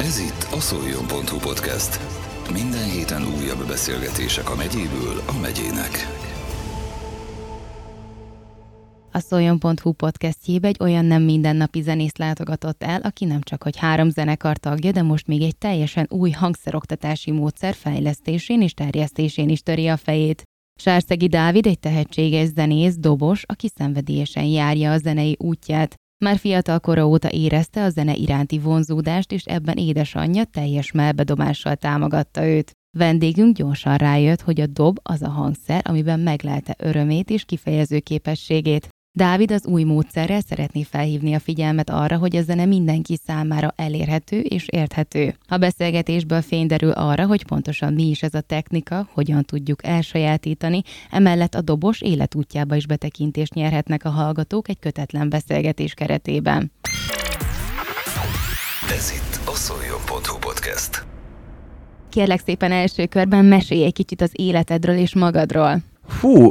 Ez itt a szoljon.hu podcast. Minden héten újabb beszélgetések a megyéből a megyének. A Szoljon.hu podcastjébe egy olyan nem mindennapi zenész látogatott el, aki nem csak hogy három zenekar tagja, de most még egy teljesen új hangszeroktatási módszer fejlesztésén és terjesztésén is töri a fejét. Sárszegi Dávid egy tehetséges zenész, dobos, aki szenvedélyesen járja a zenei útját. Már fiatal kora óta érezte a zene iránti vonzódást, és ebben édesanyja teljes melbedobással támogatta őt. Vendégünk gyorsan rájött, hogy a dob az a hangszer, amiben meglelte örömét és kifejező képességét. Dávid az új módszerrel szeretné felhívni a figyelmet arra, hogy a zene mindenki számára elérhető és érthető. A beszélgetésből fény derül arra, hogy pontosan mi is ez a technika, hogyan tudjuk elsajátítani, emellett a dobos életútjába is betekintést nyerhetnek a hallgatók egy kötetlen beszélgetés keretében. Ez itt a szoljon.hu podcast. Kérlek szépen első körben mesélj egy kicsit az életedről és magadról. Hú,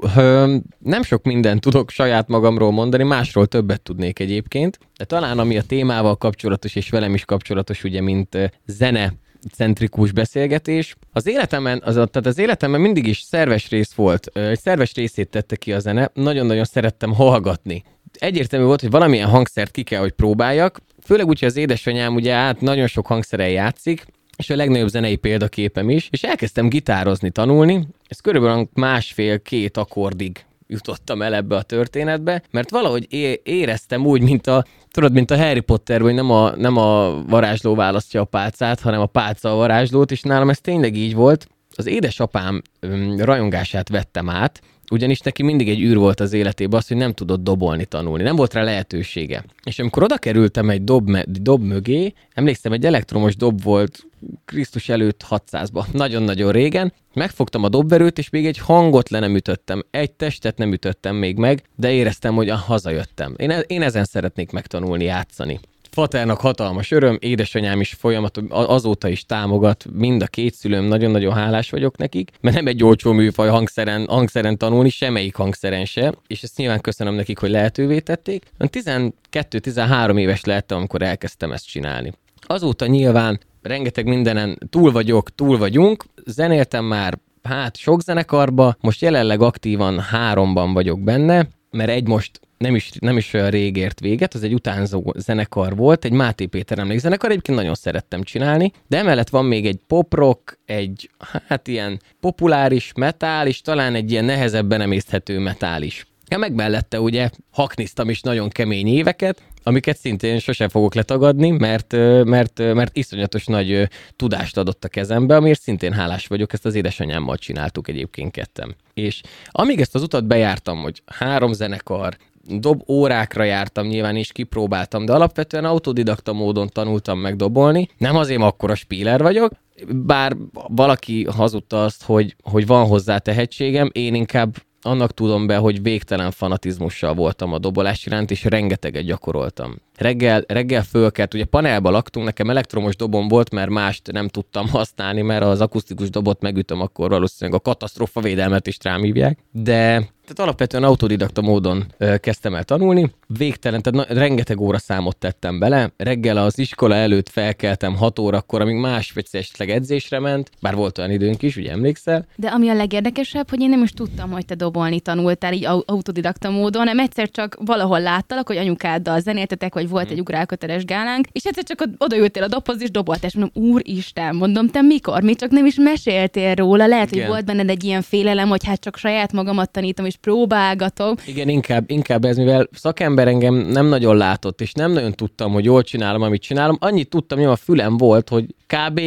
nem sok mindent tudok saját magamról mondani, másról többet tudnék egyébként, de talán ami a témával kapcsolatos és velem is kapcsolatos, ugye, mint zene centrikus beszélgetés. Az életemben, az, tehát az életemben mindig is szerves rész volt, egy szerves részét tette ki a zene, nagyon-nagyon szerettem hallgatni. Egyértelmű volt, hogy valamilyen hangszert ki kell, hogy próbáljak, főleg úgy, hogy az édesanyám ugye át nagyon sok hangszeren játszik, és a legnagyobb zenei példaképem is, és elkezdtem gitározni, tanulni. Ez körülbelül másfél-két akkordig jutottam el ebbe a történetbe, mert valahogy é- éreztem úgy, mint a, tudod, mint a Harry Potter, hogy nem a, nem a varázsló választja a pálcát, hanem a pálca a varázslót, és nálam ez tényleg így volt. Az édesapám öm, rajongását vettem át, ugyanis neki mindig egy űr volt az életében az, hogy nem tudott dobolni, tanulni. Nem volt rá lehetősége. És amikor oda kerültem egy dob, me- dob mögé, emlékszem, egy elektromos dob volt Krisztus előtt 600-ba, nagyon-nagyon régen, megfogtam a dobverőt, és még egy hangot le nem ütöttem, egy testet nem ütöttem még meg, de éreztem, hogy ah, hazajöttem. Én, e- én ezen szeretnék megtanulni játszani. Faternak hatalmas öröm, édesanyám is folyamat azóta is támogat, mind a két szülőm, nagyon-nagyon hálás vagyok nekik, mert nem egy olcsó műfaj hangszeren, hangszeren tanulni, semmelyik hangszeren se, és ezt nyilván köszönöm nekik, hogy lehetővé tették. 12-13 éves lettem, amikor elkezdtem ezt csinálni. Azóta nyilván rengeteg mindenen túl vagyok, túl vagyunk, zenéltem már hát sok zenekarba, most jelenleg aktívan háromban vagyok benne, mert egy most nem is, nem is olyan rég ért véget, az egy utánzó zenekar volt, egy Máté Péter emlékzenekar, egyébként nagyon szerettem csinálni, de emellett van még egy pop-rock, egy hát ilyen populáris metál, és talán egy ilyen nehezebben emészthető metál is. Ja, meg mellette ugye hakniztam is nagyon kemény éveket, amiket szintén sose fogok letagadni, mert, mert, mert iszonyatos nagy tudást adott a kezembe, amiért szintén hálás vagyok, ezt az édesanyámmal csináltuk egyébként kettem. És amíg ezt az utat bejártam, hogy három zenekar, dob órákra jártam nyilván és kipróbáltam, de alapvetően autodidakta módon tanultam meg dobolni. Nem azért, akkora spíler vagyok, bár valaki hazudta azt, hogy, hogy van hozzá tehetségem, én inkább annak tudom be, hogy végtelen fanatizmussal voltam a dobolás iránt, és rengeteget gyakoroltam. Reggel, reggel fölkelt, ugye panelba laktunk, nekem elektromos dobom volt, mert mást nem tudtam használni, mert az akusztikus dobot megütöm, akkor valószínűleg a katasztrófa védelmet is rám hívják. De tehát alapvetően autodidakta módon ö, kezdtem el tanulni. Végtelen, tehát na, rengeteg óra számot tettem bele. Reggel az iskola előtt felkeltem 6 órakor, amíg másfél esetleg edzésre ment, bár volt olyan időnk is, ugye emlékszel? De ami a legérdekesebb, hogy én nem is tudtam, hogy te dobolni tanultál így autodidakta módon, hanem egyszer csak valahol láttalak, hogy anyukáddal zenéltetek, vagy volt hmm. egy ugrálköteles gálánk, és egyszer csak odaültél a dobhoz, és dobolt, és mondom, úristen, mondom, te mikor? Mi csak nem is meséltél róla, lehet, Igen. hogy volt benned egy ilyen félelem, hogy hát csak saját magamat tanítom, és próbálgatom. Igen, inkább, inkább ez, mivel szakember engem nem nagyon látott, és nem nagyon tudtam, hogy jól csinálom, amit csinálom. Annyit tudtam, hogy a fülem volt, hogy kb.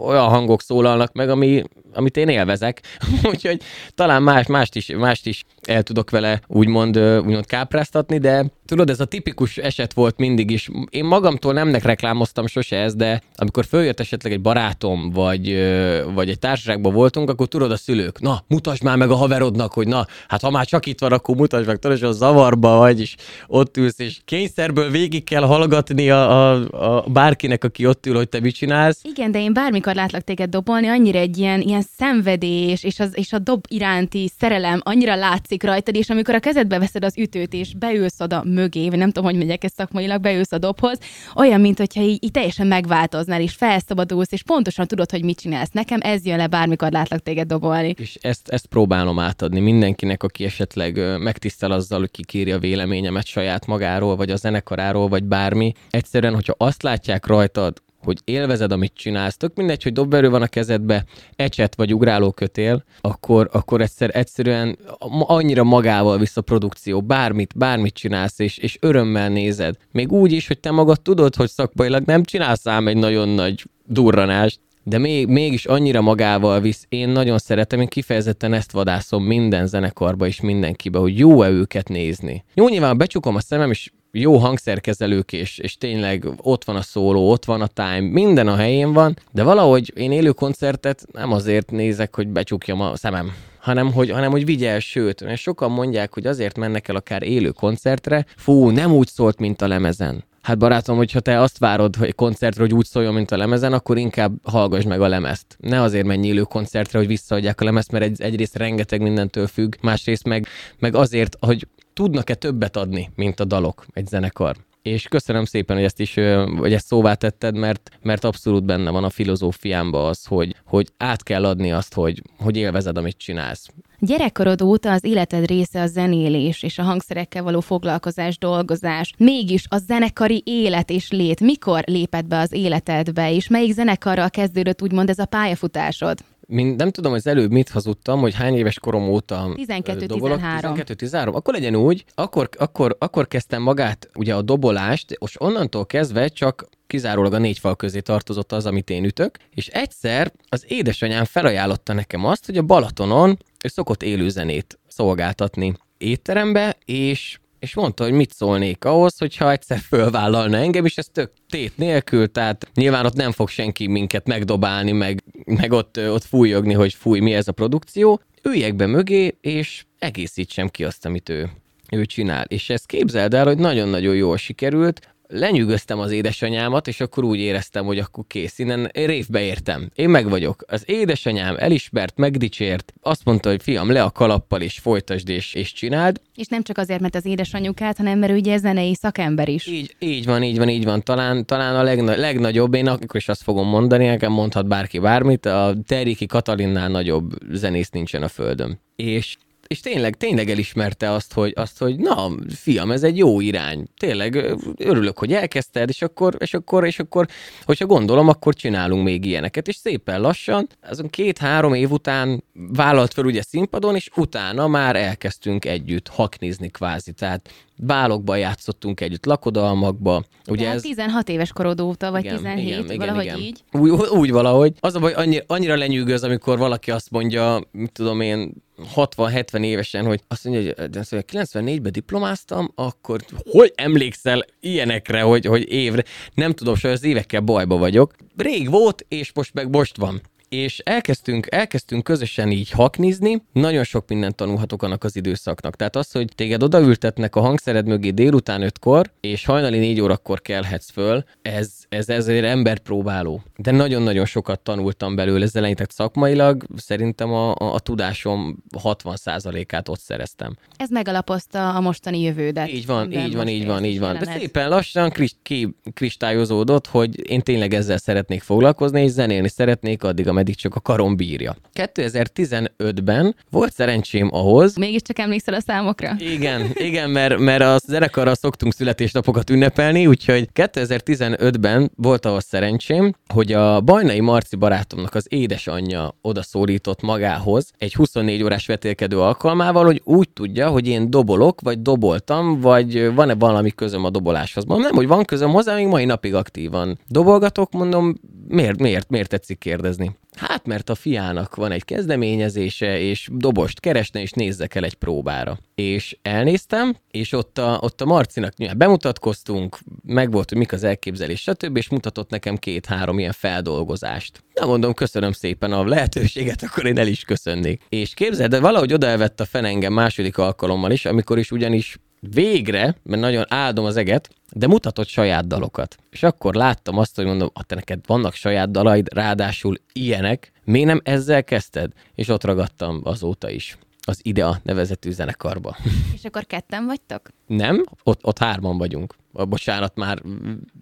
olyan hangok szólalnak meg, ami, amit én élvezek. Úgyhogy talán más, mást, is, mást is el tudok vele úgymond, úgymond kápráztatni, de tudod, ez a tipikus eset volt mindig is. Én magamtól nemnek reklámoztam sose ez, de amikor följött esetleg egy barátom, vagy, vagy egy társaságban voltunk, akkor tudod a szülők, na, mutasd már meg a haverodnak, hogy na, hát ha már csak itt van, akkor mutasd meg, tudod, hogy a zavarba vagy, és ott ülsz, és kényszerből végig kell hallgatni a, a, a bárkinek, aki ott ül, hogy te mit csinálsz. Igen, de én bármikor látlak téged dobolni, annyira egy ilyen, ilyen szenvedés, és, az, és a dob iránti szerelem annyira látszik rajtad, és amikor a kezedbe veszed az ütőt, és beülsz oda mögé, vagy nem tudom, hogy megyek ezt szakmailag, beülsz a dobhoz, olyan, mint hogyha így, így teljesen megváltoznál, és felszabadulsz, és pontosan tudod, hogy mit csinálsz. Nekem ez jön le, bármikor látlak téged dobolni. És ezt, ezt próbálom átadni mindenkinek, aki esetleg megtisztel azzal, hogy kikéri a véleményemet saját magáról, vagy a zenekaráról, vagy bármi. Egyszerűen, hogyha azt látják rajtad, hogy élvezed, amit csinálsz, tök mindegy, hogy dobberő van a kezedbe, ecset vagy ugráló kötél, akkor, akkor egyszer, egyszerűen annyira magával visz a produkció, bármit, bármit csinálsz, és, és örömmel nézed. Még úgy is, hogy te magad tudod, hogy szakmailag nem csinálsz ám egy nagyon nagy durranást, de még, mégis annyira magával visz. Én nagyon szeretem, én kifejezetten ezt vadászom minden zenekarba és mindenkibe, hogy jó-e őket nézni. Jó, nyilván becsukom a szemem, és jó hangszerkezelők, és, és tényleg ott van a szóló, ott van a time, minden a helyén van, de valahogy én élő koncertet nem azért nézek, hogy becsukjam a szemem, hanem hogy, hanem hogy vigyel, sőt, mert sokan mondják, hogy azért mennek el akár élő koncertre, fú, nem úgy szólt, mint a lemezen. Hát barátom, hogyha te azt várod, hogy koncertre, hogy úgy szóljon, mint a lemezen, akkor inkább hallgass meg a lemezt. Ne azért menj élő koncertre, hogy visszaadják a lemezt, mert egy, egyrészt rengeteg mindentől függ, másrészt meg, meg azért, hogy tudnak-e többet adni, mint a dalok egy zenekar. És köszönöm szépen, hogy ezt is, vagy ezt szóvá tetted, mert, mert abszolút benne van a filozófiámban az, hogy, hogy át kell adni azt, hogy, hogy élvezed, amit csinálsz. Gyerekkorod óta az életed része a zenélés és a hangszerekkel való foglalkozás, dolgozás. Mégis a zenekari élet és lét mikor lépett be az életedbe, és melyik zenekarral kezdődött úgymond ez a pályafutásod? Mind, nem tudom, az előbb mit hazudtam, hogy hány éves korom óta 12-13. 12-13. Akkor legyen úgy, akkor, akkor, akkor kezdtem magát ugye a dobolást, és onnantól kezdve csak kizárólag a négy fal közé tartozott az, amit én ütök, és egyszer az édesanyám felajánlotta nekem azt, hogy a Balatonon ő szokott élőzenét szolgáltatni étterembe, és és mondta, hogy mit szólnék ahhoz, hogyha egyszer fölvállalna engem, és ez tök tét nélkül, tehát nyilván ott nem fog senki minket megdobálni, meg, meg ott, ott fújogni, hogy fúj, mi ez a produkció. Üljek be mögé, és egészítsem ki azt, amit ő, ő csinál. És ezt képzeld el, hogy nagyon-nagyon jól sikerült, lenyűgöztem az édesanyámat, és akkor úgy éreztem, hogy akkor kész, innen révbe értem. Én meg vagyok. Az édesanyám elismert, megdicsért, azt mondta, hogy fiam, le a kalappal, és folytasd, és, és csináld. És nem csak azért, mert az édesanyukát, hanem mert ugye zenei szakember is. Így, így van, így van, így van. Talán, talán a legna- legnagyobb, én akkor is azt fogom mondani, nekem mondhat bárki bármit, a Teriki Katalinnál nagyobb zenész nincsen a földön. És és tényleg, tényleg elismerte azt, hogy, azt, hogy na, fiam, ez egy jó irány. Tényleg örülök, hogy elkezdted, és akkor, és akkor, és akkor, hogyha gondolom, akkor csinálunk még ilyeneket. És szépen lassan, azon két-három év után vállalt fel ugye színpadon, és utána már elkezdtünk együtt haknizni kvázi. Tehát bálokba játszottunk együtt, lakodalmakba. Ugye ez... 16 éves korod óta, vagy igen, 17, igen, igen, valahogy igen. így? Úgy, úgy valahogy. Az a baj, annyira, annyira lenyűgöz, amikor valaki azt mondja, mit tudom én, 60-70 évesen, hogy azt mondja, hogy 94-ben szóval diplomáztam, akkor hogy emlékszel ilyenekre, hogy, hogy évre? Nem tudom, hogy az évekkel bajba vagyok. Rég volt, és most meg most van és elkezdtünk, elkezdtünk közösen így haknizni, nagyon sok mindent tanulhatok annak az időszaknak. Tehát az, hogy téged odaültetnek a hangszered mögé délután ötkor, és hajnali négy órakor kelhetsz föl, ez, ez ezért embert próbáló. De nagyon-nagyon sokat tanultam belőle ezzel tehát szakmailag, szerintem a, a, a tudásom 60%-át ott szereztem. Ez megalapozta a mostani jövődet. Így van, így van, így van, így van. De szépen lassan kristályozódott, hogy én tényleg ezzel szeretnék foglalkozni, és zenélni szeretnék addig, ameddig csak a karom bírja. 2015-ben volt szerencsém ahhoz... Mégiscsak emlékszel a számokra? Igen, igen, mert, mert a zenekarral szoktunk születésnapokat ünnepelni, úgyhogy 2015-ben volt ahhoz szerencsém, hogy a Bajnai Marci barátomnak az édesanyja odaszólított magához egy 24 órás vetélkedő alkalmával, hogy úgy tudja, hogy én dobolok, vagy doboltam, vagy van-e valami közöm a doboláshoz. Mondom, nem, hogy van közöm hozzá, még mai napig aktívan dobolgatok, mondom, miért, miért, miért tetszik kérdezni? Hát, mert a fiának van egy kezdeményezése, és dobost keresne, és nézzek el egy próbára. És elnéztem, és ott a, ott a Marcinak nyilván bemutatkoztunk, megvolt, hogy mik az elképzelés, stb., és mutatott nekem két-három ilyen feldolgozást. Na mondom, köszönöm szépen a lehetőséget, akkor én el is köszönnék. És képzeld, de valahogy odaelvett a fen engem második alkalommal is, amikor is ugyanis végre, mert nagyon áldom az eget, de mutatott saját dalokat. És akkor láttam azt, hogy mondom, te neked vannak saját dalaid, ráadásul ilyenek, miért nem ezzel kezdted? És ott ragadtam azóta is. az IDEA nevezetű zenekarba. És akkor ketten vagytok? Nem, ott, ott hárman vagyunk. Bocsánat, már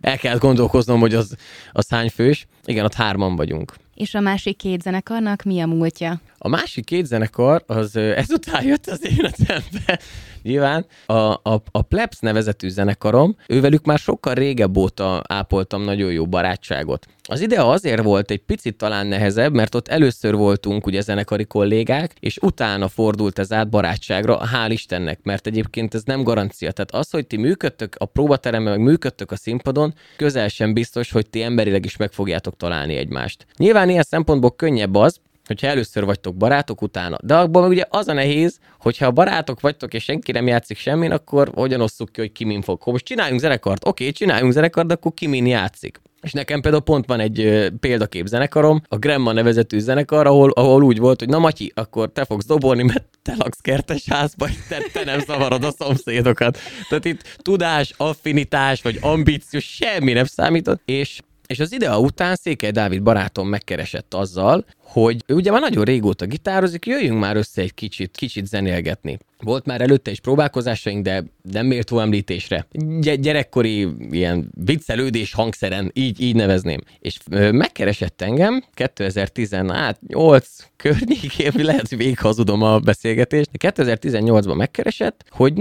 el kell gondolkoznom, hogy az, az hány fős. Igen, ott hárman vagyunk. És a másik két zenekarnak mi a múltja? A másik két zenekar, az ezután jött az életembe, nyilván. A, a, a Plebs nevezetű zenekarom, ővelük már sokkal régebb óta ápoltam nagyon jó barátságot. Az idea azért volt egy picit talán nehezebb, mert ott először voltunk ugye zenekari kollégák, és utána fordult ez át barátságra, hál' Istennek, mert egyébként ez nem garancia. Tehát az, hogy ti működtök a próbateremben, meg működtök a színpadon, közel sem biztos, hogy ti emberileg is meg fogjátok találni egymást. Nyilván ilyen szempontból könnyebb az, hogyha először vagytok barátok utána. De abban ugye az a nehéz, hogyha barátok vagytok, és senki nem játszik semmin, akkor hogyan osszuk ki, hogy ki min fog. Most csináljunk zenekart, oké, csináljunk zenekart, de akkor ki min játszik. És nekem például pont van egy példakép zenekarom, a Gremma nevezetű zenekar, ahol, ahol úgy volt, hogy na Matyi, akkor te fogsz dobolni, mert te laksz kertes házba, te, te nem zavarod a szomszédokat. Tehát itt tudás, affinitás, vagy ambíció, semmi nem számított, és és az idea után Székely Dávid barátom megkeresett azzal, hogy ő ugye már nagyon régóta gitározik, jöjjünk már össze egy kicsit, kicsit zenélgetni. Volt már előtte is próbálkozásaink, de nem méltó említésre. Gy- gyerekkori ilyen viccelődés hangszeren, így, így nevezném. És megkeresett engem 2018 környékén, lehet, hogy végighazudom a beszélgetést, de 2018-ban megkeresett, hogy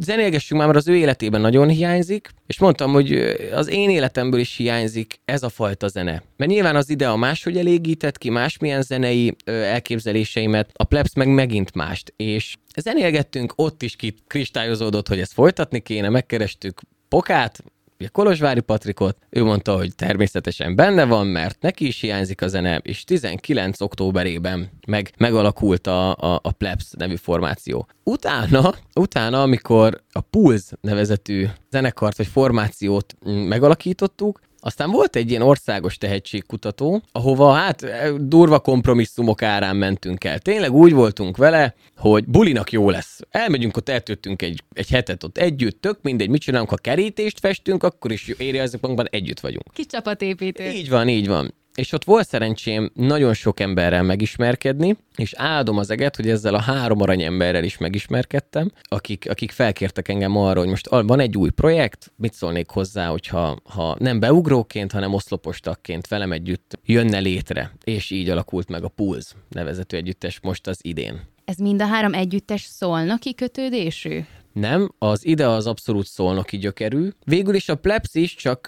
zenélgessünk már, mert az ő életében nagyon hiányzik, és mondtam, hogy az én életemből is hiányzik ez a fajta zene. Mert nyilván az idea máshogy elégített ki, másmilyen zenei elképzeléseimet, a plebs meg megint mást. És zenélgettünk, ott is kristályozódott, hogy ezt folytatni kéne, megkerestük Pokát, ugye Kolozsvári Patrikot, ő mondta, hogy természetesen benne van, mert neki is hiányzik a zene, és 19 októberében meg, megalakult a, a, a Plebs nevű formáció. Utána, utána, amikor a Pulse nevezetű zenekart vagy formációt megalakítottuk, aztán volt egy ilyen országos tehetségkutató, ahova hát durva kompromisszumok árán mentünk el. Tényleg úgy voltunk vele, hogy bulinak jó lesz. Elmegyünk, ott eltöltünk egy, egy hetet ott együtt, tök mindegy, mit csinálunk, ha kerítést festünk, akkor is érezzük magunkban, együtt vagyunk. Kis csapatépítő. Így van, így van. És ott volt szerencsém nagyon sok emberrel megismerkedni, és áldom az eget, hogy ezzel a három aranyemberrel is megismerkedtem, akik, akik felkértek engem arra, hogy most van egy új projekt, mit szólnék hozzá, hogyha ha nem beugróként, hanem oszlopostakként velem együtt jönne létre, és így alakult meg a Pulse nevezető együttes most az idén. Ez mind a három együttes szolnoki kötődésű? Nem, az ide az abszolút szolnoki gyökerű. Végül is a plebs is, csak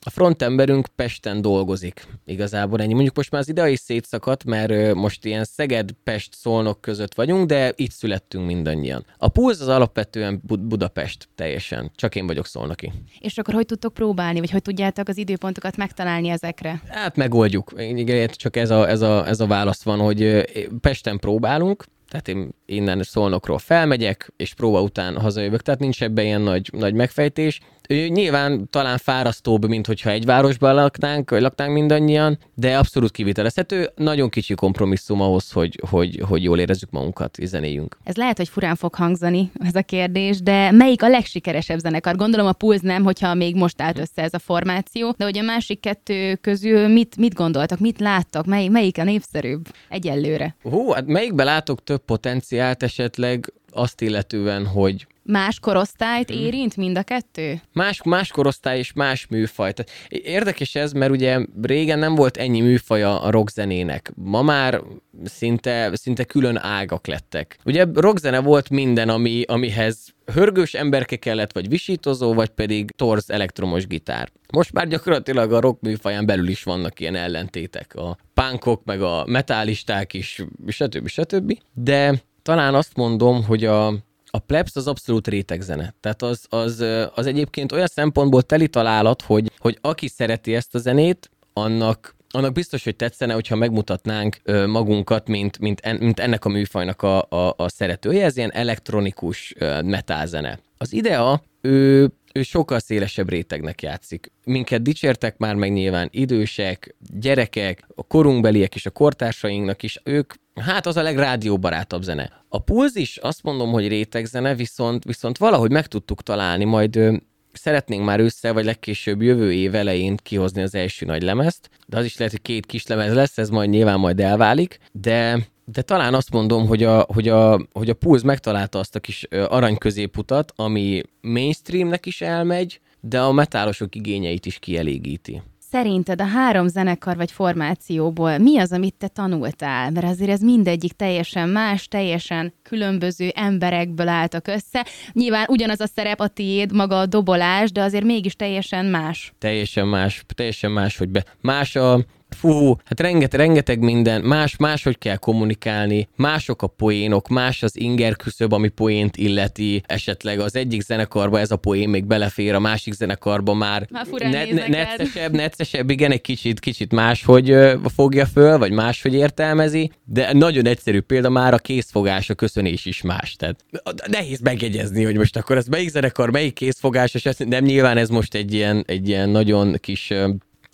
a frontemberünk Pesten dolgozik. Igazából ennyi. Mondjuk most már az ide is szétszakadt, mert most ilyen Szeged-Pest-Szolnok között vagyunk, de itt születtünk mindannyian. A Pulz az alapvetően Bud- Budapest teljesen. Csak én vagyok szolnoki. És akkor hogy tudtok próbálni, vagy hogy tudjátok az időpontokat megtalálni ezekre? Hát megoldjuk. Igen, csak ez a, ez a, ez a válasz van, hogy Pesten próbálunk, tehát én innen Szolnokról felmegyek, és próba után hazajövök, tehát nincs ebben ilyen nagy, nagy megfejtés. Nyilván talán fárasztóbb, mint hogyha egy városban laknánk, laknánk mindannyian, de abszolút kivitelezhető. Nagyon kicsi kompromisszum ahhoz, hogy, hogy, hogy jól érezzük magunkat, és zenéljünk. Ez lehet, hogy furán fog hangzani ez a kérdés, de melyik a legsikeresebb zenekar? Gondolom a Pulz nem, hogyha még most állt össze ez a formáció, de hogy a másik kettő közül mit, mit gondoltak, mit láttak, mely, melyik a népszerűbb egyelőre? Hú, hát melyikben látok több potenciált esetleg azt illetően, hogy Más korosztályt érint mind a kettő? más, más korosztály és más műfaj. Érdekes ez, mert ugye régen nem volt ennyi műfaja a rockzenének. Ma már szinte, szinte külön ágak lettek. Ugye rockzene volt minden, ami, amihez hörgős emberke kellett, vagy visítozó, vagy pedig torz elektromos gitár. Most már gyakorlatilag a rock műfaján belül is vannak ilyen ellentétek. A punkok, meg a metálisták is, stb. stb. De talán azt mondom, hogy a, a plebs az abszolút rétegzene. Tehát az, az, az egyébként olyan szempontból teli találat, hogy, hogy aki szereti ezt a zenét, annak annak biztos, hogy tetszene, hogyha megmutatnánk magunkat, mint, mint, en, mint ennek a műfajnak a, a, a szeretője. Ez ilyen elektronikus ö, metálzene. Az idea, ő, ő sokkal szélesebb rétegnek játszik. Minket dicsértek már meg nyilván idősek, gyerekek, a korunkbeliek és a kortársainknak is, ők Hát az a legrádióbarátabb zene. A Pulz is azt mondom, hogy rétegzene, viszont, viszont valahogy meg tudtuk találni, majd ö, szeretnénk már össze, vagy legkésőbb jövő év elején kihozni az első nagy lemezt, de az is lehet, hogy két kis lemez lesz, ez majd nyilván majd elválik, de de talán azt mondom, hogy a, hogy a, hogy a Pulse megtalálta azt a kis arany középutat, ami mainstreamnek is elmegy, de a metálosok igényeit is kielégíti. Szerinted a három zenekar vagy formációból mi az, amit te tanultál? Mert azért ez mindegyik teljesen más, teljesen különböző emberekből álltak össze. Nyilván ugyanaz a szerep a tiéd, maga a dobolás, de azért mégis teljesen más. Teljesen más, teljesen más, hogy be. Más a, fú, hát rengeteg, rengeteg minden, más, máshogy kell kommunikálni, mások a poénok, más az inger küszöb, ami poént illeti, esetleg az egyik zenekarba ez a poén még belefér, a másik zenekarba már, már ne, ne, neccesebb, neccesebb, igen, egy kicsit, kicsit máshogy fogja föl, vagy máshogy értelmezi, de nagyon egyszerű példa már a készfogás, a köszönés is más. Tehát nehéz megjegyezni, hogy most akkor ez melyik zenekar, melyik készfogás, és nem nyilván ez most egy ilyen, egy ilyen nagyon kis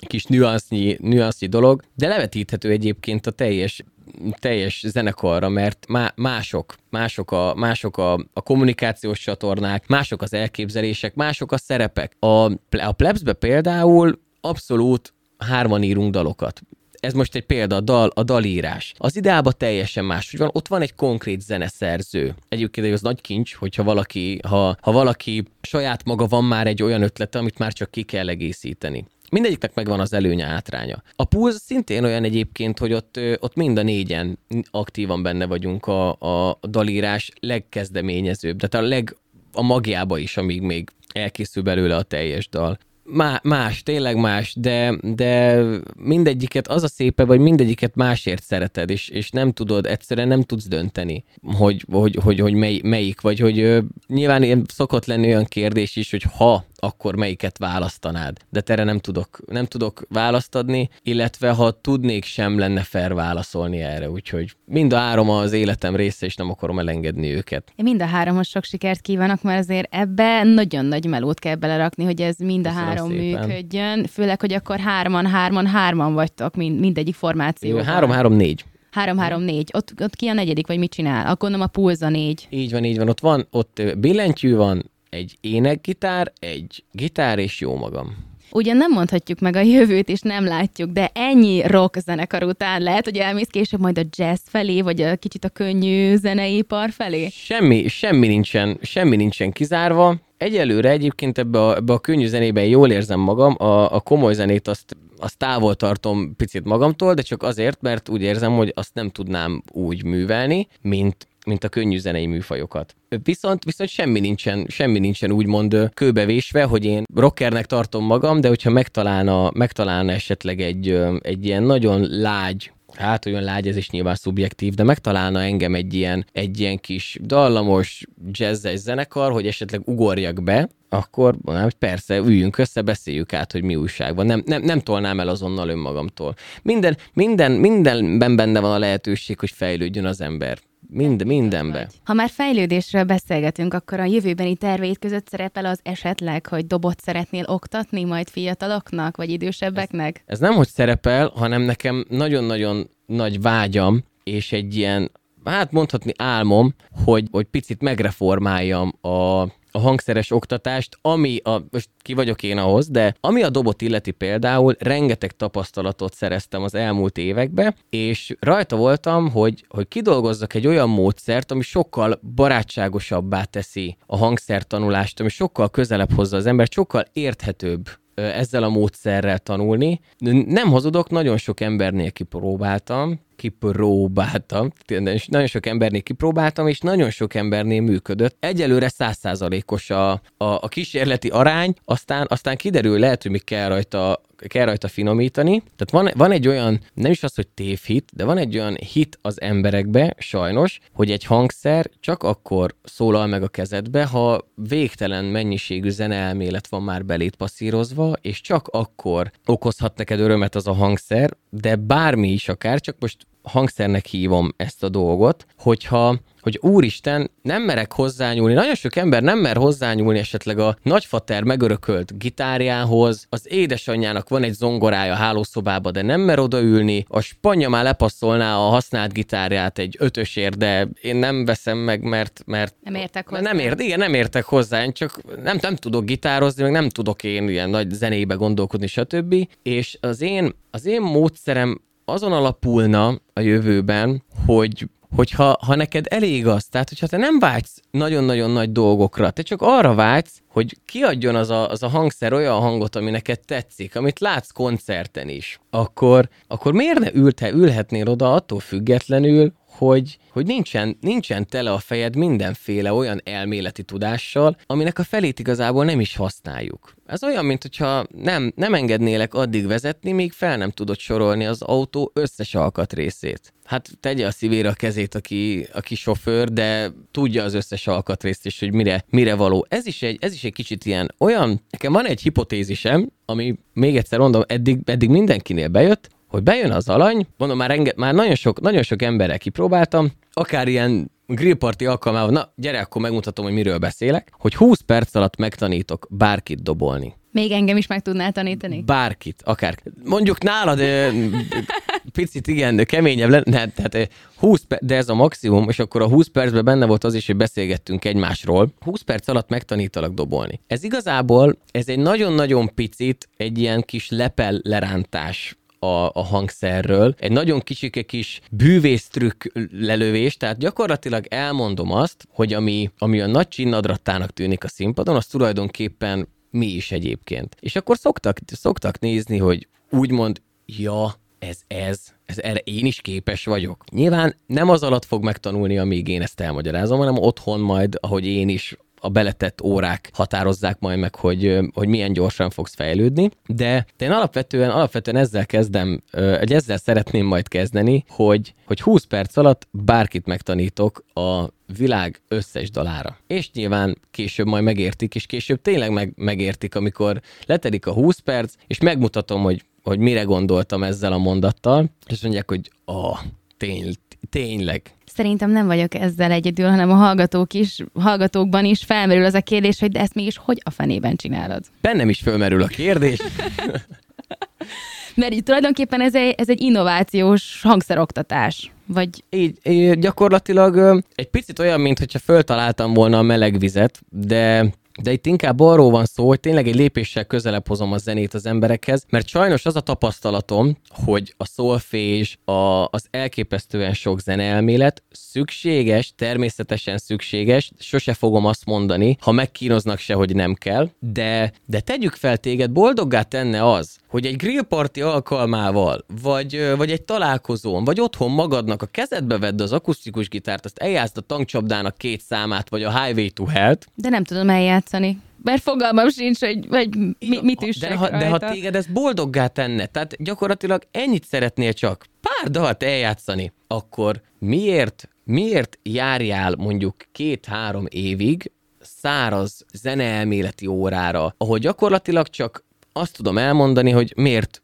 kis nüansznyi, nüansznyi dolog, de levetíthető egyébként a teljes teljes zenekarra, mert má, mások, mások, a, mások a, a kommunikációs csatornák, mások az elképzelések, mások a szerepek. A, a plebsbe például abszolút hárman írunk dalokat ez most egy példa, a, dal, a dalírás. Az ideában teljesen más, hogy van, ott van egy konkrét zeneszerző. Egyébként az nagy kincs, hogyha valaki, ha, ha valaki saját maga van már egy olyan ötlete, amit már csak ki kell egészíteni. Mindegyiknek megvan az előnye, átránya. A Pulse szintén olyan egyébként, hogy ott, ott mind a négyen aktívan benne vagyunk a, a dalírás legkezdeményezőbb, tehát a leg a magjába is, amíg még elkészül belőle a teljes dal má, más, tényleg más, de, de mindegyiket, az a szépe, vagy mindegyiket másért szereted, és, és nem tudod, egyszerűen nem tudsz dönteni, hogy, hogy, hogy, hogy mely, melyik, vagy hogy ö, nyilván ilyen szokott lenni olyan kérdés is, hogy ha akkor melyiket választanád. De erre nem tudok, nem tudok választ adni, illetve ha tudnék, sem lenne fair válaszolni erre, úgyhogy mind a három az életem része, és nem akarom elengedni őket. Én mind a háromhoz sok sikert kívánok, mert azért ebbe nagyon nagy melót kell belerakni, hogy ez mind a Köszönöm három szépen. működjön, főleg, hogy akkor hárman, hárman, hárman vagytok mind, mindegyik formáció. Három, három, négy. 3-3-4. Ott, ott ki a negyedik, vagy mit csinál? Akkor nem a pulza négy. Így van, így van. Ott van, ott billentyű van, egy énekgitár, egy gitár és jó magam. Ugyan nem mondhatjuk meg a jövőt, és nem látjuk, de ennyi rock zenekar után lehet, hogy elmész később majd a jazz felé, vagy a kicsit a könnyű zeneipar felé? Semmi, semmi nincsen, semmi nincsen kizárva. Egyelőre egyébként ebbe a, ebbe a könnyű zenében jól érzem magam, a, a komoly zenét azt, azt távol tartom picit magamtól, de csak azért, mert úgy érzem, hogy azt nem tudnám úgy művelni, mint mint a könnyű zenei műfajokat. Viszont, viszont semmi nincsen, semmi nincsen úgymond kőbevésve, hogy én rockernek tartom magam, de hogyha megtalálna, megtalálna esetleg egy, egy ilyen nagyon lágy hát olyan lágy, ez is nyilván szubjektív, de megtalálna engem egy ilyen, egy ilyen kis dallamos jazzes zenekar, hogy esetleg ugorjak be, akkor mondanám, hogy persze, üljünk össze, beszéljük át, hogy mi újság van. Nem, nem, nem tolnám el azonnal önmagamtól. Minden, minden, mindenben benne van a lehetőség, hogy fejlődjön az ember. Mind, mindenbe. Ha már fejlődésről beszélgetünk, akkor a jövőbeni tervét között szerepel az esetleg, hogy dobot szeretnél oktatni majd fiataloknak, vagy idősebbeknek? Ez, ez nem, hogy szerepel, hanem nekem nagyon-nagyon nagy vágyam, és egy ilyen, hát mondhatni álmom, hogy, hogy picit megreformáljam a, a hangszeres oktatást, ami a, most ki vagyok én ahhoz, de ami a dobot illeti például, rengeteg tapasztalatot szereztem az elmúlt évekbe, és rajta voltam, hogy, hogy kidolgozzak egy olyan módszert, ami sokkal barátságosabbá teszi a hangszertanulást, ami sokkal közelebb hozza az embert, sokkal érthetőbb ezzel a módszerrel tanulni. Nem hazudok, nagyon sok embernél kipróbáltam, kipróbáltam, nagyon sok embernél kipróbáltam, és nagyon sok embernél működött. Egyelőre százszázalékos a, a, a kísérleti arány, aztán, aztán kiderül, lehet, hogy mi kell rajta kell rajta finomítani. Tehát van, van egy olyan, nem is az, hogy tévhit, de van egy olyan hit az emberekbe, sajnos, hogy egy hangszer csak akkor szólal meg a kezedbe, ha végtelen mennyiségű zeneelmélet van már belét passzírozva, és csak akkor okozhat neked örömet az a hangszer, de bármi is akár, csak most hangszernek hívom ezt a dolgot, hogyha hogy úristen, nem merek hozzányúlni. Nagyon sok ember nem mer hozzányúlni esetleg a nagyfater megörökölt gitárjához, az édesanyjának van egy zongorája a hálószobába, de nem mer odaülni, a spanya már lepasszolná a használt gitárját egy ötösért, de én nem veszem meg, mert, mert nem értek hozzá. Nem ért, igen, nem értek hozzá, én csak nem, nem tudok gitározni, meg nem tudok én ilyen nagy zenébe gondolkodni, stb. És az én, az én módszerem azon alapulna a jövőben, hogy hogyha ha neked elég az, tehát hogyha te nem vágysz nagyon-nagyon nagy dolgokra, te csak arra vágysz, hogy kiadjon az a, az a hangszer olyan hangot, ami neked tetszik, amit látsz koncerten is, akkor, akkor miért ne ülte, ülhetnél oda attól függetlenül, hogy, hogy nincsen, nincsen tele a fejed mindenféle olyan elméleti tudással, aminek a felét igazából nem is használjuk. Ez olyan, mint hogyha nem, nem engednélek addig vezetni, míg fel nem tudod sorolni az autó összes alkatrészét. Hát tegye a szívére a kezét, aki, aki sofőr, de tudja az összes alkatrészt is, hogy mire, mire való. Ez is, egy, ez is egy kicsit ilyen olyan, nekem van egy hipotézisem, ami még egyszer mondom, eddig, eddig mindenkinél bejött, hogy bejön az alany, mondom, már, renge, már nagyon, sok, nagyon sok emberrel kipróbáltam, akár ilyen grillparti alkalmával, na gyere, akkor megmutatom, hogy miről beszélek, hogy 20 perc alatt megtanítok bárkit dobolni. Még engem is meg tudnál tanítani? Bárkit, akár. Mondjuk nálad picit igen, keményebb lenne, tehát 20 perc, de ez a maximum, és akkor a 20 percben benne volt az is, hogy beszélgettünk egymásról. 20 perc alatt megtanítalak dobolni. Ez igazából, ez egy nagyon-nagyon picit egy ilyen kis lepel lerántás a, a hangszerről. Egy nagyon kicsike kis bűvésztrükk lelövés, tehát gyakorlatilag elmondom azt, hogy ami, ami a nagy csinnadrattának tűnik a színpadon, az tulajdonképpen mi is egyébként. És akkor szoktak, szoktak nézni, hogy úgymond, ja, ez ez, ez erre én is képes vagyok. Nyilván nem az alatt fog megtanulni, amíg én ezt elmagyarázom, hanem otthon majd, ahogy én is a beletett órák határozzák majd meg, hogy, hogy milyen gyorsan fogsz fejlődni, de, én alapvetően, alapvetően ezzel kezdem, egy ezzel szeretném majd kezdeni, hogy, hogy 20 perc alatt bárkit megtanítok a világ összes dalára. És nyilván később majd megértik, és később tényleg meg, megértik, amikor letedik a 20 perc, és megmutatom, hogy, hogy mire gondoltam ezzel a mondattal, és mondják, hogy ah, tény, tényleg, Szerintem nem vagyok ezzel egyedül, hanem a hallgatók is, hallgatókban is felmerül az a kérdés, hogy de ezt mégis hogy a fenében csinálod? Bennem is felmerül a kérdés. Mert így tulajdonképpen ez egy, ez egy innovációs hangszeroktatás. Vagy... Így, így gyakorlatilag egy picit olyan, mintha föltaláltam volna a meleg vizet, de de itt inkább arról van szó, hogy tényleg egy lépéssel közelebb hozom a zenét az emberekhez, mert sajnos az a tapasztalatom, hogy a szolfés, a, az elképesztően sok zeneelmélet szükséges, természetesen szükséges, sose fogom azt mondani, ha megkínoznak se, hogy nem kell, de, de tegyük fel téged, boldoggá tenne az, hogy egy grillparti alkalmával, vagy, vagy egy találkozón, vagy otthon magadnak a kezedbe vedd az akusztikus gitárt, azt eljátszd a tankcsapdának két számát, vagy a Highway to Hell-t. De nem tudom eljátszani. Mert fogalmam sincs, hogy, hogy mi, mit is de ha, de ha téged ez boldoggá tenne, tehát gyakorlatilag ennyit szeretnél csak pár dalt eljátszani, akkor miért, miért járjál mondjuk két-három évig száraz zeneelméleti órára, ahol gyakorlatilag csak azt tudom elmondani, hogy miért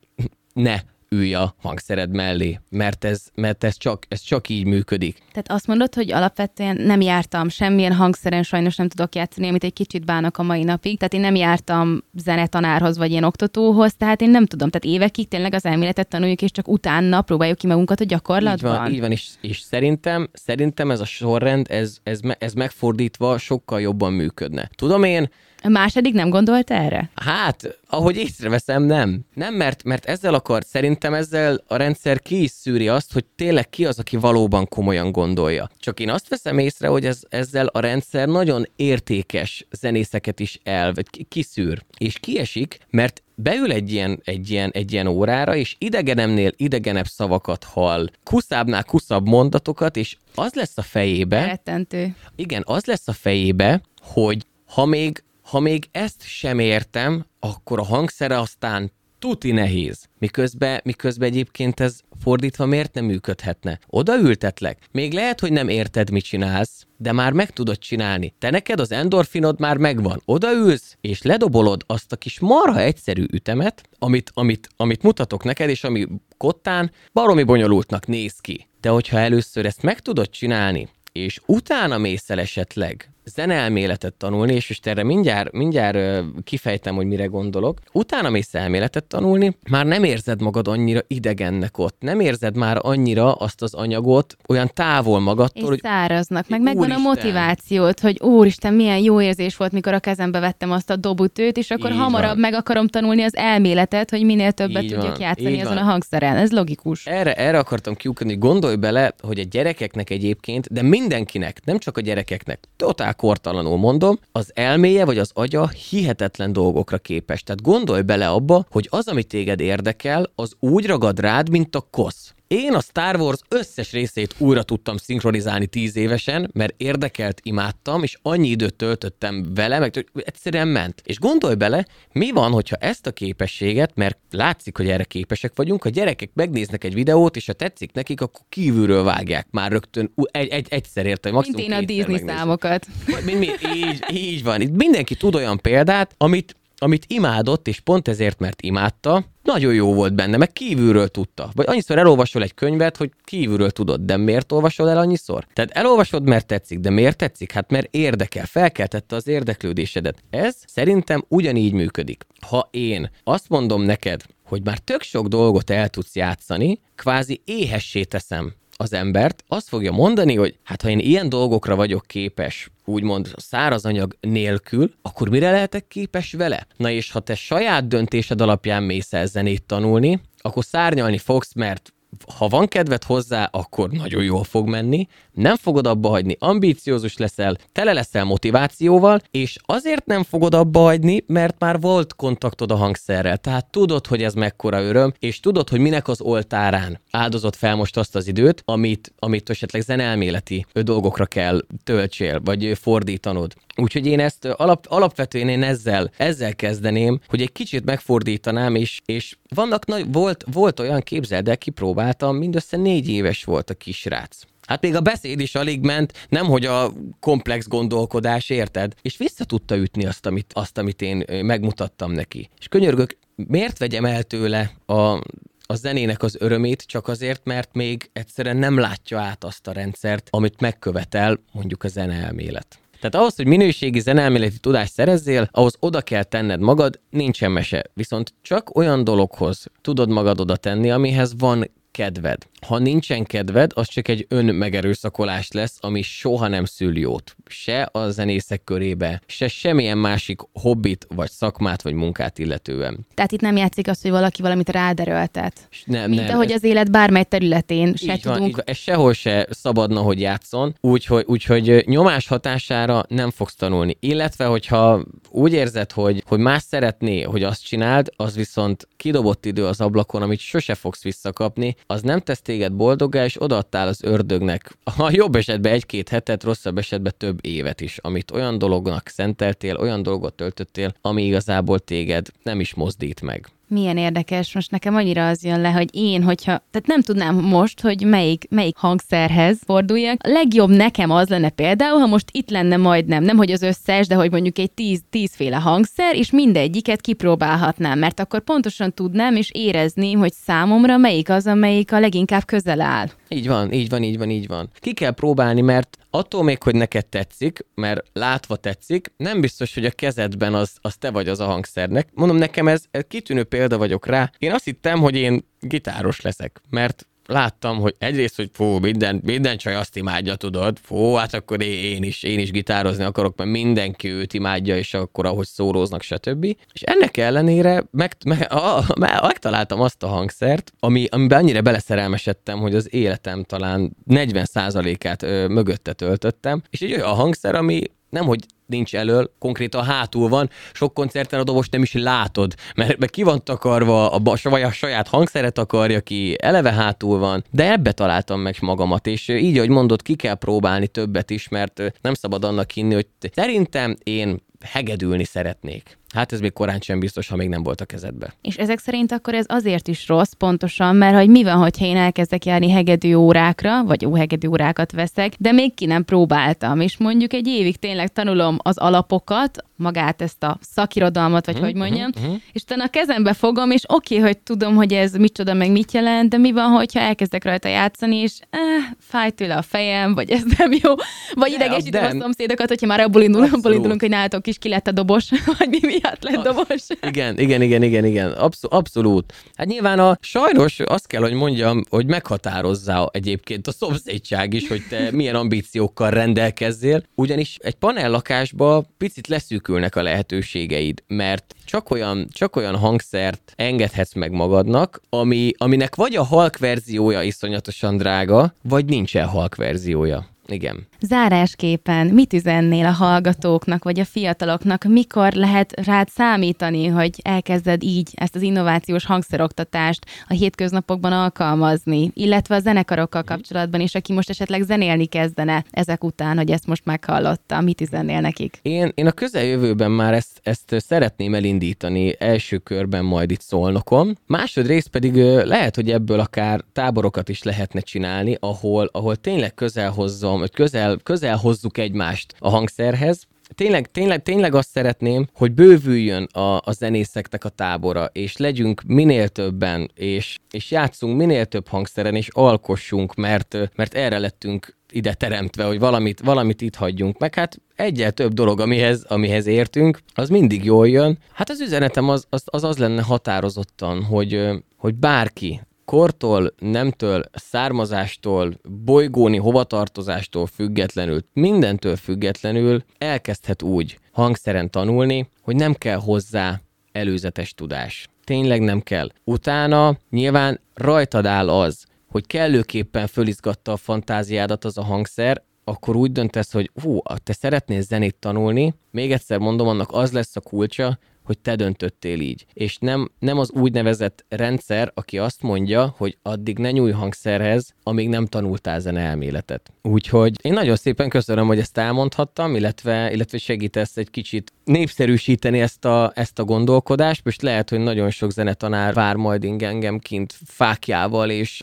ne ülj a hangszered mellé, mert ez, mert ez, csak, ez csak így működik. Tehát azt mondod, hogy alapvetően nem jártam semmilyen hangszeren, sajnos nem tudok játszani, amit egy kicsit bánok a mai napig, tehát én nem jártam zenetanárhoz vagy ilyen oktatóhoz, tehát én nem tudom, tehát évekig tényleg az elméletet tanuljuk, és csak utána próbáljuk ki magunkat a gyakorlatban. Így van, így van és, és szerintem, szerintem ez a sorrend, ez, ez, ez megfordítva sokkal jobban működne. Tudom én, a második nem gondolt erre? Hát, ahogy észreveszem, nem. Nem, mert, mert ezzel akar, szerintem ezzel a rendszer ki is szűri azt, hogy tényleg ki az, aki valóban komolyan gondolja. Csak én azt veszem észre, hogy ez, ezzel a rendszer nagyon értékes zenészeket is el, vagy kiszűr. És kiesik, mert beül egy ilyen, egy, ilyen, egy ilyen órára, és idegenemnél idegenebb szavakat hall, kuszábbnál kuszabb mondatokat, és az lesz a fejébe... Rettentő. Igen, az lesz a fejébe, hogy ha még ha még ezt sem értem, akkor a hangszere aztán tuti nehéz. Miközben, miközben egyébként ez fordítva miért nem működhetne? Odaültetlek. Még lehet, hogy nem érted, mit csinálsz, de már meg tudod csinálni. Te neked az endorfinod már megvan. Odaülsz, és ledobolod azt a kis marha egyszerű ütemet, amit, amit, amit mutatok neked, és ami kottán baromi bonyolultnak néz ki. De hogyha először ezt meg tudod csinálni, és utána mész el esetleg zeneelméletet tanulni, és most erre mindjárt, mindjárt kifejtem, hogy mire gondolok, utána mész elméletet tanulni, már nem érzed magad annyira idegennek ott, nem érzed már annyira azt az anyagot olyan távol magadtól, és hogy száraznak, meg megvan a motivációt, hogy úristen, milyen jó érzés volt, mikor a kezembe vettem azt a dobutőt, és akkor Így hamarabb van. meg akarom tanulni az elméletet, hogy minél többet Így tudjak van, játszani így azon van. a hangszeren. Ez logikus. Erre, erre akartam kiukadni, gondolj bele, hogy a gyerekeknek egyébként, de mindenkinek, nem csak a gyerekeknek, totál kortalanul mondom, az elméje vagy az agya hihetetlen dolgokra képes. Tehát gondolj bele abba, hogy az, ami téged érdekel, az úgy ragad rád, mint a kosz. Én a Star Wars összes részét újra tudtam szinkronizálni tíz évesen, mert érdekelt, imádtam, és annyi időt töltöttem vele, meg egyszerűen ment. És gondolj bele, mi van, hogyha ezt a képességet, mert látszik, hogy erre képesek vagyunk, a gyerekek megnéznek egy videót, és ha tetszik nekik, akkor kívülről vágják már rögtön egy, egy, egyszer érte, Mint maximum én a Disney megnézik. számokat. Mi, mi, így, így van. Itt mindenki tud olyan példát, amit, amit imádott, és pont ezért, mert imádta, nagyon jó volt benne, meg kívülről tudta. Vagy annyiszor elolvasol egy könyvet, hogy kívülről tudod, de miért olvasol el annyiszor? Tehát elolvasod, mert tetszik, de miért tetszik? Hát mert érdekel, felkeltette az érdeklődésedet. Ez szerintem ugyanígy működik. Ha én azt mondom neked, hogy már tök sok dolgot el tudsz játszani, kvázi éhessé teszem az embert, azt fogja mondani, hogy hát ha én ilyen dolgokra vagyok képes, úgymond száraz anyag nélkül, akkor mire lehetek képes vele? Na és ha te saját döntésed alapján mész el zenét tanulni, akkor szárnyalni fogsz, mert ha van kedved hozzá, akkor nagyon jól fog menni, nem fogod abba hagyni, ambíciózus leszel, tele leszel motivációval, és azért nem fogod abba hagyni, mert már volt kontaktod a hangszerrel, tehát tudod, hogy ez mekkora öröm, és tudod, hogy minek az oltárán áldozott fel most azt az időt, amit, amit esetleg zenelméleti dolgokra kell töltsél, vagy fordítanod. Úgyhogy én ezt alap, alapvetően én ezzel, ezzel kezdeném, hogy egy kicsit megfordítanám, és, és vannak nagy, volt, volt olyan képzeld el, kipróbáltam, mindössze négy éves volt a kisrác. Hát még a beszéd is alig ment, nemhogy a komplex gondolkodás, érted? És vissza tudta ütni azt, amit, azt, amit én megmutattam neki. És könyörgök, miért vegyem el tőle a, a zenének az örömét csak azért, mert még egyszerűen nem látja át azt a rendszert, amit megkövetel mondjuk a zeneelmélet. Tehát ahhoz, hogy minőségi zeneelméleti tudást szerezzél, ahhoz oda kell tenned magad, nincsen mese. Viszont csak olyan dologhoz tudod magad oda tenni, amihez van kedved. Ha nincsen kedved, az csak egy önmegerőszakolás lesz, ami soha nem szül jót. Se a zenészek körébe, se semmilyen másik hobbit, vagy szakmát, vagy munkát illetően. Tehát itt nem játszik az, hogy valaki valamit ráderőltet. És nem, Mint nem, ahogy ez- az élet bármely területén se így van, tudunk így van, ez sehol se szabadna, hogy játszon, úgyhogy, úgyhogy nyomás hatására nem fogsz tanulni. Illetve, hogyha úgy érzed, hogy, hogy más szeretné, hogy azt csináld, az viszont kidobott idő az ablakon, amit sose fogsz visszakapni, az nem tesz téged boldoggá, és odaadtál az ördögnek. A jobb esetben egy-két hetet, rosszabb esetben több évet is, amit olyan dolognak szenteltél, olyan dolgot töltöttél, ami igazából téged nem is mozdít meg. Milyen érdekes, most nekem annyira az jön le, hogy én, hogyha, tehát nem tudnám most, hogy melyik, melyik hangszerhez forduljak. A legjobb nekem az lenne például, ha most itt lenne majdnem, nem hogy az összes, de hogy mondjuk egy tíz, tízféle hangszer, és mindegyiket kipróbálhatnám, mert akkor pontosan tudnám és érezni, hogy számomra melyik az, amelyik a leginkább közel áll. Így van, így van, így van, így van. Ki kell próbálni, mert attól még, hogy neked tetszik, mert látva tetszik, nem biztos, hogy a kezedben az, az te vagy az a hangszernek. Mondom, nekem ez, ez kitűnő példa vagyok rá. Én azt hittem, hogy én gitáros leszek, mert láttam, hogy egyrészt, hogy fú, minden, minden csaj azt imádja, tudod, fú, hát akkor én, is, én is gitározni akarok, mert mindenki őt imádja, és akkor ahogy szóróznak, stb. És ennek ellenére meg, meg, a, me- megtaláltam azt a hangszert, ami, amiben annyira beleszerelmesedtem, hogy az életem talán 40%-át ö, mögötte töltöttem, és egy olyan hangszer, ami nem, hogy nincs elől, konkrétan hátul van, sok koncerten a dobost nem is látod, mert, mert ki van takarva, a, vagy a saját hangszeret akarja ki, eleve hátul van, de ebbe találtam meg magamat, és így, ahogy mondod, ki kell próbálni többet is, mert nem szabad annak hinni, hogy te- szerintem én hegedülni szeretnék. Hát ez még korán sem biztos, ha még nem volt a kezedbe. És ezek szerint akkor ez azért is rossz pontosan, mert hogy mi van, hogyha én elkezdek járni hegedű órákra, vagy jó hegedű órákat veszek, de még ki nem próbáltam, és mondjuk egy évig tényleg tanulom az alapokat, magát ezt a szakirodalmat, vagy uh-huh, hogy mondjam, uh-huh. és utána a kezembe fogom, és oké, okay, hogy tudom, hogy ez micsoda, meg mit jelent, de mi van, hogyha elkezdek rajta játszani, és eh, fáj tőle a fejem, vagy ez nem jó, vagy idegesítem a szomszédokat, hogyha már abból, indul, abból indulunk, hogy nálatok is ki lett a dobos, vagy mi miatt lett dobos. Igen, igen, igen, igen, igen, abszolút. abszolút. Hát nyilván a sajnos azt kell, hogy mondjam, hogy meghatározza egyébként a szomszédság is, hogy te milyen ambíciókkal rendelkezzél, ugyanis egy panellakásba picit leszűk szűkülnek a lehetőségeid, mert csak olyan, csak olyan hangszert engedhetsz meg magadnak, ami, aminek vagy a halk verziója iszonyatosan drága, vagy nincsen halk verziója. Igen. Zárásképpen mit üzennél a hallgatóknak, vagy a fiataloknak, mikor lehet rád számítani, hogy elkezded így ezt az innovációs hangszeroktatást a hétköznapokban alkalmazni, illetve a zenekarokkal mhm. kapcsolatban is, aki most esetleg zenélni kezdene ezek után, hogy ezt most meghallotta, mit üzennél nekik? Én, én a közeljövőben már ezt, ezt szeretném elindítani első körben majd itt szolnokon. Másodrészt pedig lehet, hogy ebből akár táborokat is lehetne csinálni, ahol, ahol tényleg közel hozzon tudom, hogy közel, közel hozzuk egymást a hangszerhez, tényleg, tényleg, tényleg azt szeretném, hogy bővüljön a, a zenészeknek a tábora, és legyünk minél többen, és, és játszunk minél több hangszeren, és alkossunk, mert, mert erre lettünk ide teremtve, hogy valamit, valamit itt hagyjunk. Meg hát egyel több dolog, amihez, amihez értünk, az mindig jól jön. Hát az üzenetem az az, az, az lenne határozottan, hogy, hogy bárki, kortól, nemtől, származástól, bolygóni hovatartozástól függetlenül, mindentől függetlenül elkezdhet úgy hangszeren tanulni, hogy nem kell hozzá előzetes tudás. Tényleg nem kell. Utána nyilván rajtad áll az, hogy kellőképpen fölizgatta a fantáziádat az a hangszer, akkor úgy döntesz, hogy hú, te szeretnél zenét tanulni, még egyszer mondom, annak az lesz a kulcsa, hogy te döntöttél így. És nem, nem az úgynevezett rendszer, aki azt mondja, hogy addig ne nyúj hangszerhez, amíg nem tanultál zene elméletet. Úgyhogy én nagyon szépen köszönöm, hogy ezt elmondhattam, illetve, illetve segítesz egy kicsit népszerűsíteni ezt a, ezt a gondolkodást. Most lehet, hogy nagyon sok zenetanár vár majd engem kint fákjával és,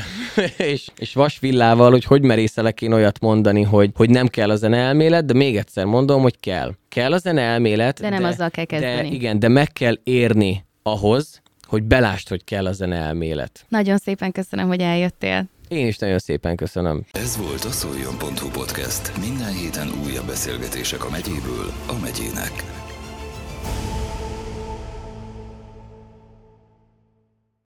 és, és vasvillával, hogy hogy merészelek én olyat mondani, hogy, hogy nem kell a zene elmélet, de még egyszer mondom, hogy kell. Kell a zene elmélet, de nem de, azzal kell kezdeni. De, igen, de meg kell érni ahhoz, hogy belást, hogy kell a zene elmélet. Nagyon szépen köszönöm, hogy eljöttél. Én is nagyon szépen köszönöm. Ez volt a szoljon.hu podcast. Minden héten újabb beszélgetések a megyéből a megyének.